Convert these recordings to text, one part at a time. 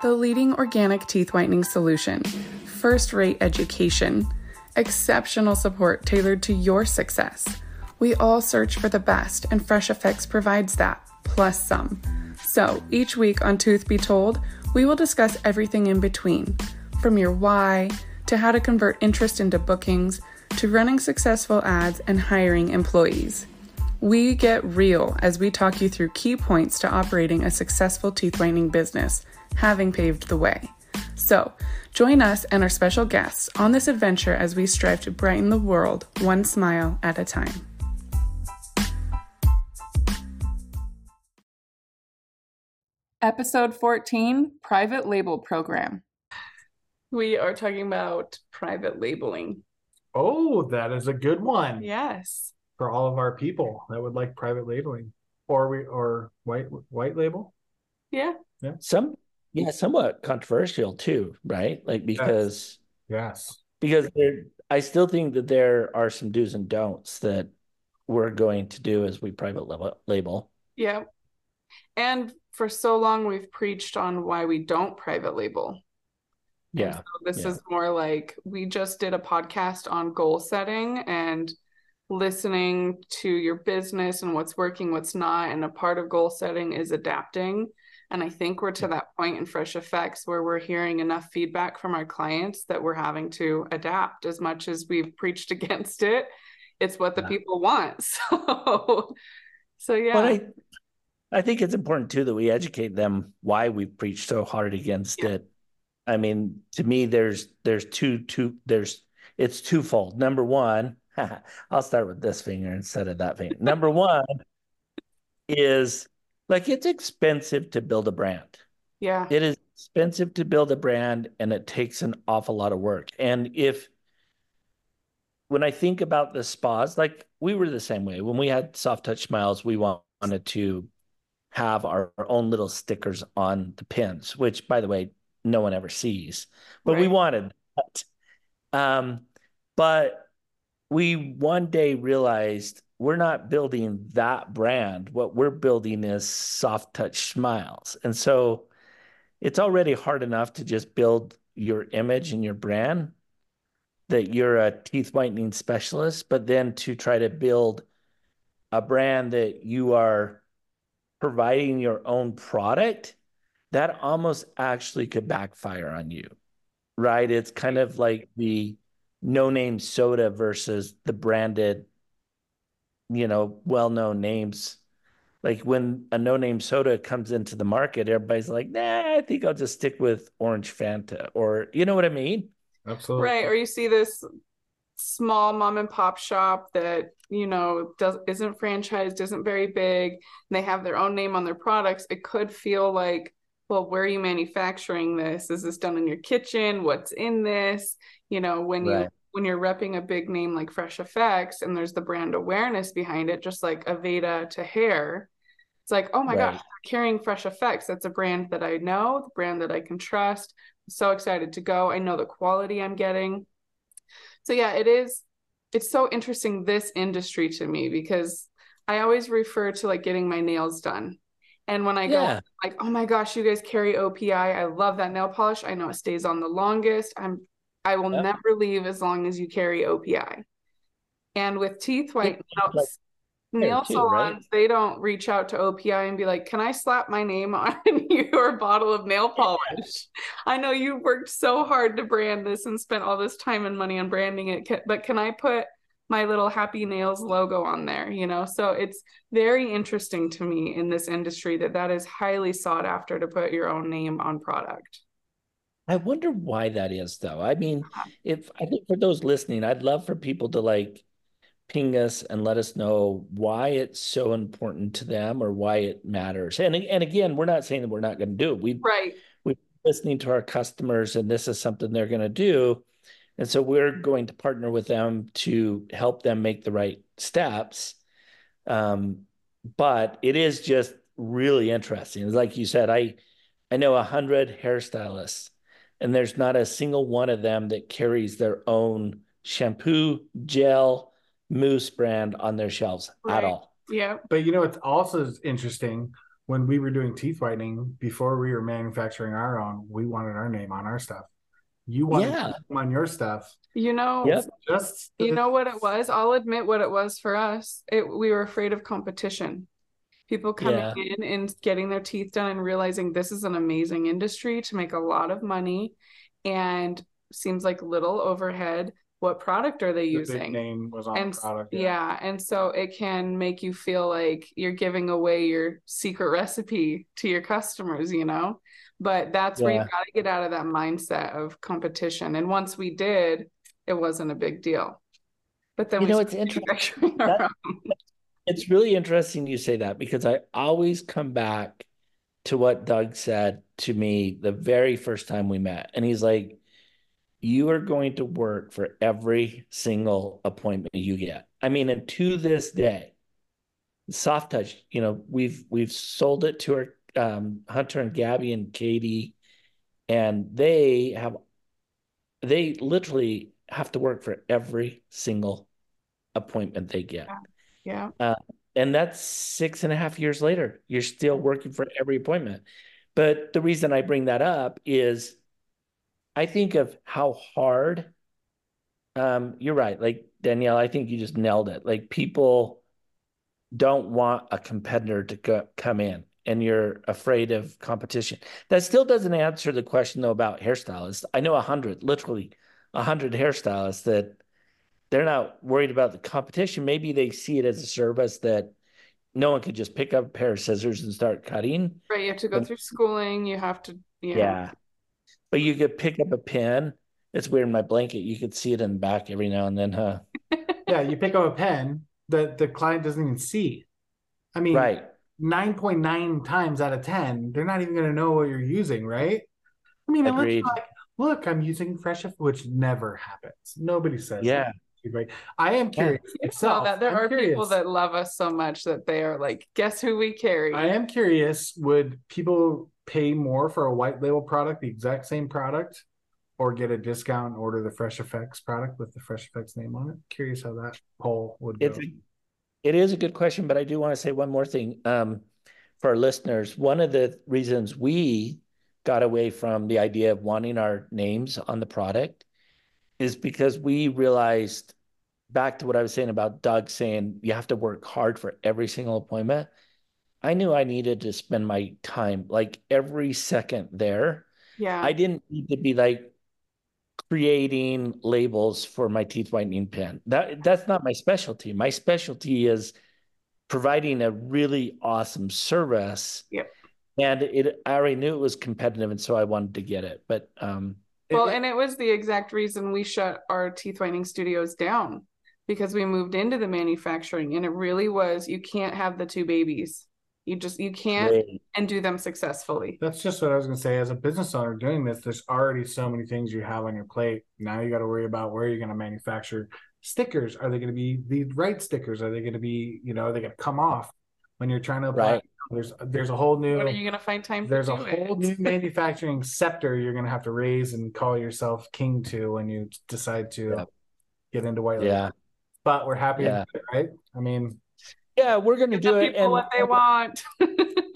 the leading organic teeth whitening solution, first rate education, exceptional support tailored to your success. We all search for the best, and Fresh Effects provides that, plus some. So, each week on Tooth Be Told, we will discuss everything in between from your why to how to convert interest into bookings to running successful ads and hiring employees. We get real as we talk you through key points to operating a successful teeth whitening business, having paved the way. So, join us and our special guests on this adventure as we strive to brighten the world one smile at a time. Episode 14 Private Label Program. We are talking about private labeling. Oh, that is a good one. Yes. For all of our people that would like private labeling or we or white white label. Yeah. Yeah. Some yeah, somewhat controversial too, right? Like because Yes. because there I still think that there are some do's and don'ts that we're going to do as we private level, label. Yeah. And for so long we've preached on why we don't private label. Yeah. so this yeah. is more like we just did a podcast on goal setting and listening to your business and what's working, what's not. And a part of goal setting is adapting. And I think we're to that point in Fresh Effects where we're hearing enough feedback from our clients that we're having to adapt as much as we've preached against it. It's what the Yeah. people want. So, so yeah. But I I think it's important too that we educate them why we preach so hard against Yeah. it. I mean, to me, there's there's two two there's it's twofold. Number one, I'll start with this finger instead of that finger. Number one is like it's expensive to build a brand. yeah. It is expensive to build a brand and it takes an awful lot of work. And if when I think about the spas, like we were the same way. When we had soft touch smiles, we wanted to have our, our own little stickers on the pins, which by the way, no one ever sees. But we wanted that. Um, but we one day realized we're not building that brand. What we're building is soft touch smiles. And so it's already hard enough to just build your image and your brand that you're a teeth whitening specialist, but then to try to build a brand that you are providing your own product, that almost actually could backfire on you, right? It's kind of like the no name soda versus the branded, you know, well known names. Like when a no name soda comes into the market, everybody's like, nah, I think I'll just stick with Orange Fanta, or you know what I mean? Absolutely. Right. Or you see this small mom and pop shop that, you know, does isn't franchised, isn't very big, and they have their own name on their products. It could feel like, well, where are you manufacturing this? Is this done in your kitchen? What's in this? You know, when you Right. when you're repping a big name like Fresh Effects and there's the brand awareness behind it, just like Aveda to hair, it's like, oh my Right. gosh, carrying Fresh Effects. That's a brand that I know, the brand that I can trust. I'm so excited to go. I know the quality I'm getting. So yeah, it is it's so interesting this industry to me because I always refer to like getting my nails done. And when I go like, oh my gosh, you guys carry OPI. I love that nail polish. I know it stays on the longest. I'm I will Yep. never leave as long as you carry OPI. And with teeth white like nails, nail too, right? salons, they don't reach out to OPI and be like, "Can I slap my name on your bottle of nail polish?" I know you worked so hard to brand this and spent all this time and money on branding it, but can I put my little Happy Nails logo on there? You know, so it's very interesting to me in this industry that that is highly sought after to put your own name on product. I wonder why that is, though. I mean, Uh-huh. if I think for those listening, I'd love for people to like ping us and let us know why it's so important to them or why it matters. And and again, we're not saying that we're not going to do it. We Right. we're listening to our customers, and this is something they're going to do, and so we're going to partner with them to help them make the right steps. Um, but it is just really interesting. Like you said, I I know a hundred hairstylists, and there's not a single one of them that carries their own shampoo, gel, mousse brand on their shelves Right. at all. Yeah. But you know, it's also interesting when we were doing teeth whitening before we were manufacturing our own, we wanted our name on our stuff. You wanted Yeah. on your stuff. You know, Yep. Just you know what it was? I'll admit what it was for us. It we were afraid of competition. People coming Yeah. in and getting their teeth done and realizing this is an amazing industry to make a lot of money and seems like little overhead. What product are they the big using? name was on and the product. yeah. and so it can make you feel like you're giving away your secret recipe to your customers you know but that's where you Yeah. got to get out of that mindset of competition and once we did it wasn't a big deal but then You we know, it's started interesting. That- own. It's really interesting you say that because I always come back to what Doug said to me the very first time we met. And he's like, You are going to work for every single appointment you get. I mean, and to this day, soft touch, you know, we've we've sold it to our um, Hunter and Gabby and Katie, and they have they literally have to work for every single appointment they get. Yeah And that's six and a half years later. You're still working for every appointment. But the reason I bring that up is I think of how hard, um, you're right. Like Danielle, I think you just nailed it. Like people don't want a competitor to co- come in and you're afraid of competition. That still doesn't answer the question though about hairstylists. I know a hundred, literally a hundred hairstylists that they're not worried about the competition. Maybe they see it as a service that no one could just pick up a pair of scissors and start cutting. right you have to go But- through schooling you have to yeah, Yeah. But you could pick up a pen. It's weird in my blanket. You could see it in the back every now and then, huh? Yeah, you pick up a pen that the client doesn't even see. I mean, Right. 9.9 times out of 10, they're not even going to know what you're using, right? I mean, unless you're Agreed. like, look, I'm using Fresh, F-" which never happens. Nobody says Yeah. that, right? I am curious You saw myself. that there I'm are curious. people that love us so much that they are like guess who we carry I am curious, would people pay more for a white label product, the exact same product, or get a discount and order the Fresh Effects product with the Fresh Effects name on it? Curious how that poll would go. It's a, it is a good question, but I do want to say one more thing um, for our listeners. One of the reasons we got away from the idea of wanting our names on the product is because we realized back to what I was saying about Doug saying you have to work hard for every single appointment. I knew I needed to spend my time like every second there. yeah I didn't need to be like creating labels for my teeth whitening pen. That that's not my specialty. My specialty is providing a really awesome service. Yeah. And it I already knew it was competitive and so I wanted to get it. But um Well, It- and it was the exact reason we shut our teeth whitening studios down because we moved into the manufacturing and it really was you can't have the two babies. You just you can't wait, and do them successfully. That's just what I was going to say. As a business owner doing this, there's already so many things you have on your plate. Now you got to worry about where you're going to manufacture stickers. Are they going to be the right stickers? Are they going to be, you know, are they going to come off when you're trying to apply? Right. There's there's a whole new When are you gonna find time to there's a do whole it? new manufacturing scepter you're going to have to raise and call yourself king to when you decide to Yeah. get into white label. yeah. But we're happy, Yeah. it, right? I mean, Yeah, we're gonna do the it people and what they want.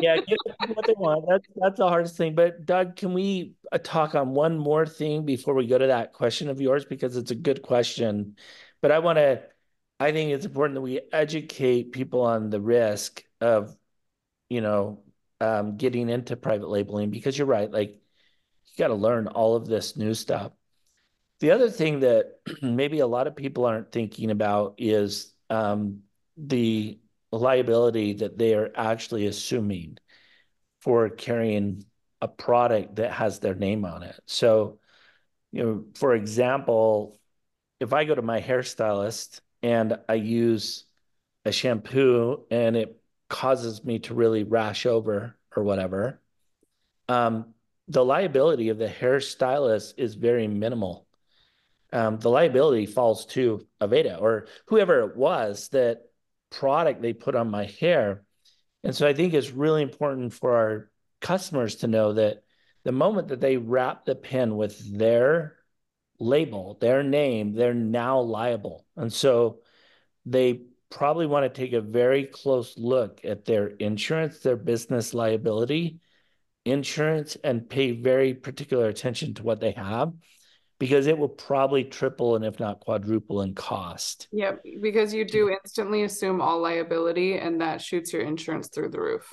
yeah, give them what they want. That's that's the hardest thing. But Doug, can we uh, talk on one more thing before we go to that question of yours because it's a good question. But I want to. I think it's important that we educate people on the risk of, you know, um, getting into private labeling because you're right. Like, you got to learn all of this new stuff. The other thing that maybe a lot of people aren't thinking about is um, the liability that they are actually assuming for carrying a product that has their name on it. So, you know, for example, if I go to my hairstylist and I use a shampoo and it causes me to really rash over or whatever, um, the liability of the hairstylist is very minimal. Um, the liability falls to Aveda or whoever it was that product they put on my hair. And so I think it's really important for our customers to know that the moment that they wrap the pen with their label, their name, they're now liable. And so they probably want to take a very close look at their insurance, their business liability insurance, and pay very particular attention to what they have because it will probably triple and if not quadruple in cost. Yep, because you do instantly assume all liability and that shoots your insurance through the roof.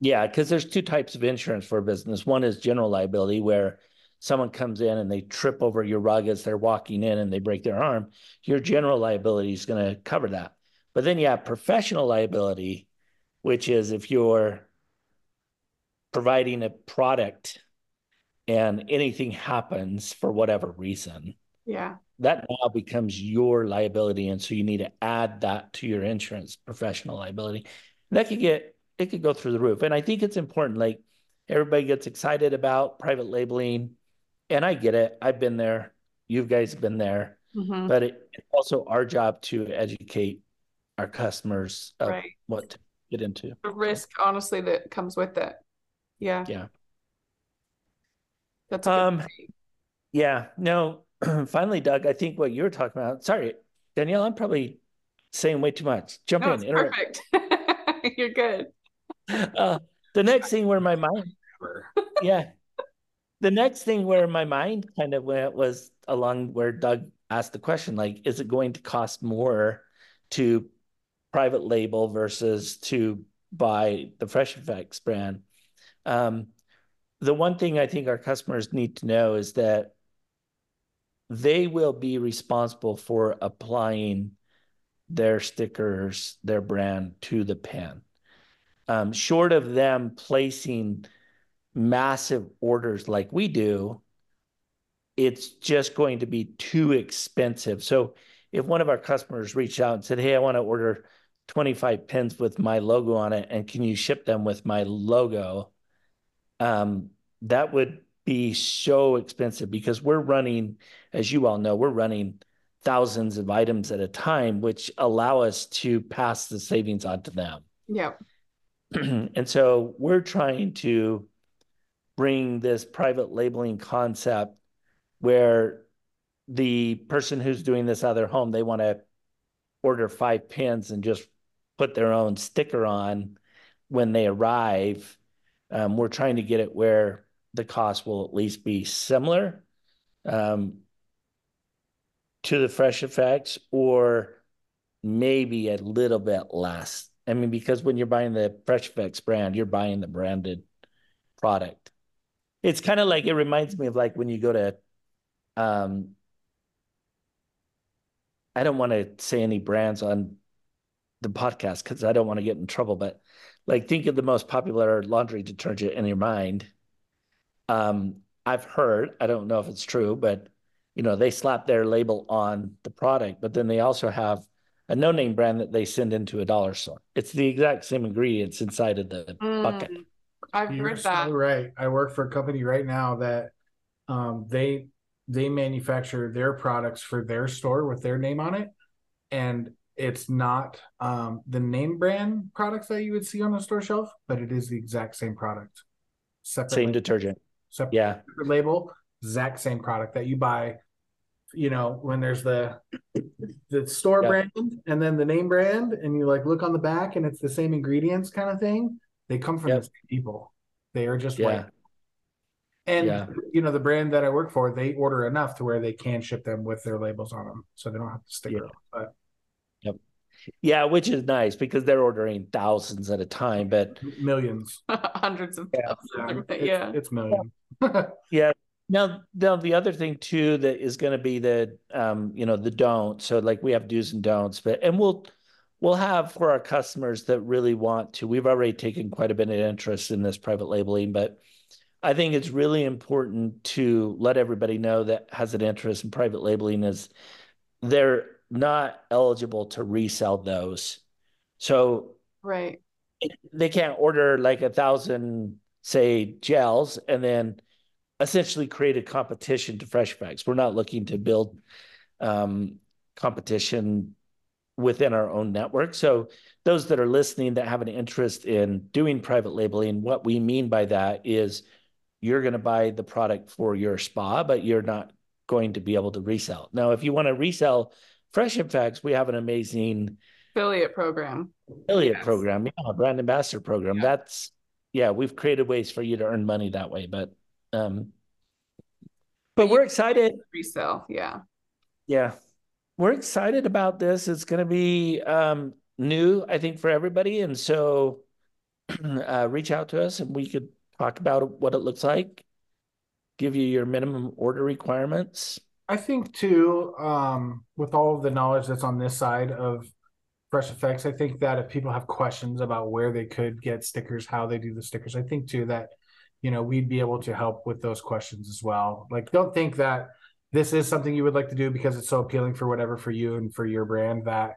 Yeah, because there's two types of insurance for a business. One is general liability where someone comes in and they trip over your rug as they're walking in and they break their arm, your general liability is going to cover that. But then you have professional liability, which is if you're providing a product and anything happens for whatever reason, yeah, that now becomes your liability, and so you need to add that to your insurance professional liability. And that could get it could go through the roof, and I think it's important. Like everybody gets excited about private labeling, and I get it. I've been there. You guys have been there, mm-hmm. but it, it's also our job to educate our customers right. what to get into. The risk, honestly, that comes with it. Yeah. Yeah. That's um, yeah. No, finally, Doug, I think what you were talking about. Sorry, Danielle, I'm probably saying way too much. Jump no, in. Perfect. You're good. Uh, the next thing where my mind, yeah, the next thing where my mind kind of went was along where Doug asked the question, like, is it going to cost more to private label versus to buy the Fresh Effects brand? Um, the one thing I think our customers need to know is that they will be responsible for applying their stickers, their brand to the pen. Um, short of them placing massive orders like we do, it's just going to be too expensive. So if one of our customers reached out and said, Hey, I want to order 25 pins with my logo on it, and can you ship them with my logo? um, that would be so expensive because we're running, as you all know, we're running thousands of items at a time, which allow us to pass the savings on to them. Yeah. and so we're trying to bring this private labeling concept where the person who's doing this out of their home, they want to order five pins and just put their own sticker on when they arrive um, we're trying to get it where the cost will at least be similar um, to the fresh effects or maybe a little bit less. I mean, because when you're buying the fresh effects brand, you're buying the branded product. It's kind of like it reminds me of like when you go to um I don't want to say any brands on the podcast because I don't want to get in trouble, but like think of the most popular laundry detergent in your mind. Um, I've heard, I don't know if it's true, but you know, they slap their label on the product, but then they also have a no-name brand that they send into a dollar store. It's the exact same ingredients inside of the mm, bucket. I've You're heard that. So right. I work for a company right now that um, they they manufacture their products for their store with their name on it, and it's not um, the name brand products that you would see on the store shelf, but it is the exact same product. Separate same label, detergent. Separate, yeah. Separate label, exact same product that you buy. You know, when there's the the store brand and then the name brand, and you like look on the back and it's the same ingredients kind of thing. They come from yep. the same people. They are just yeah. white. And yeah. you know, the brand that I work for, they order enough to where they can ship them with their labels on them, so they don't have to stick yeah. But yeah, which is nice because they're ordering thousands at a time, but millions, hundreds of yeah, thousands. Yeah, it's, yeah. it's millions. yeah. Now, now the other thing too that is going to be the, um, you know, the don't. So like we have do's and don'ts, but and we'll we'll have for our customers that really want to. We've already taken quite a bit of interest in this private labeling, but I think it's really important to let everybody know that has an interest in private labeling is there not eligible to resell those. So right. They can't order like a thousand, say, gels and then essentially create a competition to Fresh Effects. We're not looking to build um, competition within our own network. So those that are listening that have an interest in doing private labeling, what we mean by that is you're going to buy the product for your spa, but you're not going to be able to resell. Now, if you want to resell Fresh Effects, we have an amazing affiliate program. affiliate Yes. program, yeah, brand ambassador program. Yeah. That's yeah, we've created ways for you to earn money that way, but um but we're excited. Resale, yeah. Yeah. We're excited about this. It's going to be um new, I think, for everybody. And so uh reach out to us and we could talk about what it looks like, give you your minimum order requirements. I think too, um, with all the knowledge that's on this side of Fresh Effects, I think that if people have questions about where they could get stickers, how they do the stickers, I think too that, you know, we'd be able to help with those questions as well. Like, don't think that this is something you would like to do because it's so appealing for whatever for you and for your brand that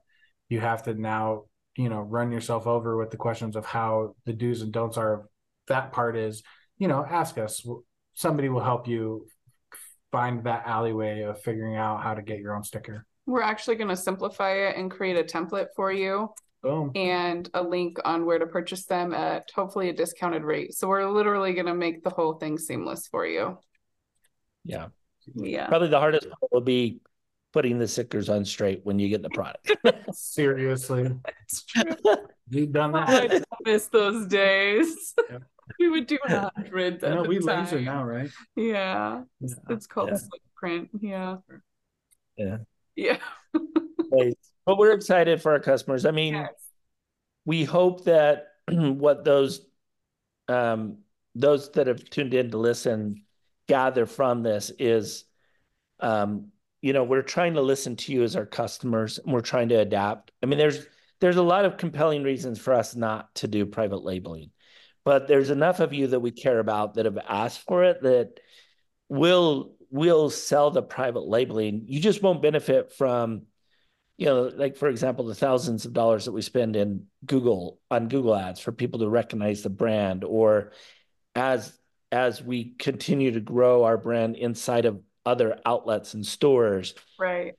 you have to now, you know, run yourself over with the questions of how the do's and don'ts are. That part is, you know, ask us. Somebody will help you find that alleyway of figuring out how to get your own sticker. We're actually going to simplify it and create a template for you Boom. and a link on where to purchase them at hopefully a discounted rate. So we're literally going to make the whole thing seamless for you. Yeah. Yeah. Probably the hardest part will be putting the stickers on straight when you get the product. Seriously, It's true. You've done that. I that. miss those days. Yep. We would do hundreds I at know the we time. laser now, right? Yeah. It's, Yeah. it's called Yeah. slip print. Yeah. Yeah. Yeah. but we're excited for our customers. I mean, Yes. we hope that what those um those that have tuned in to listen gather from this is um you know we're trying to listen to you as our customers and we're trying to adapt i mean there's there's a lot of compelling reasons for us not to do private labeling but there's enough of you that we care about that have asked for it that will will sell the private labeling you just won't benefit from you know, like for example, the thousands of dollars that we spend in Google on Google ads for people to recognize the brand, or as as we continue to grow our brand inside of other outlets and stores, Right.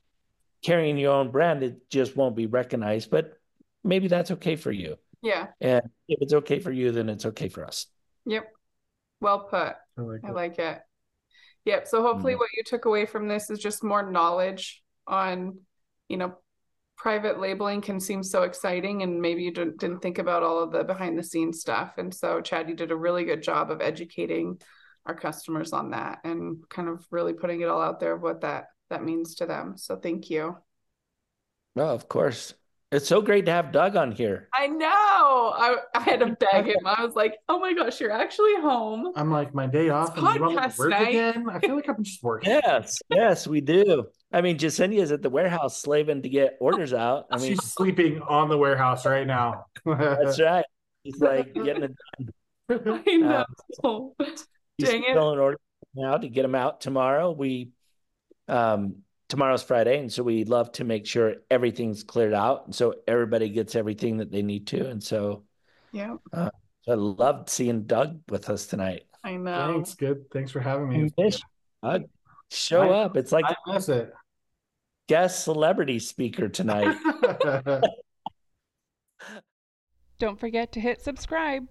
carrying your own brand, it just won't be recognized. But maybe that's okay for you. Yeah. And if it's okay for you, then it's okay for us. Yep. Well put. I like I it. like it. Yep. So hopefully Mm. what you took away from this is just more knowledge on, you know, private labeling can seem so exciting and maybe you didn't, didn't think about all of the behind the scenes stuff. And so Chad, you did a really good job of educating our customers on that and kind of really putting it all out there of what that that means to them. So thank you. Oh, of course. It's so great to have Doug on here. I know. I, I had to beg him. I was like, oh my gosh, you're actually home. I'm like my day off and you want me to podcast work night. again. I feel like I'm just working. Yes, yes, we do. I mean, Jasenia's at the warehouse slaving to get orders out. I mean, She's sleeping on the warehouse right now. That's right. He's like getting it. Done. I know. He's Dang it. filling orders now to get them out tomorrow. We, um, tomorrow's Friday, and so we love to make sure everything's cleared out, and so everybody gets everything that they need to. And so, yeah, uh, so I loved seeing Doug with us tonight. I know. Thanks. Good. Thanks for having me. Miss Doug, show I- up. It's like I miss it. guest celebrity speaker tonight. Don't forget to hit subscribe.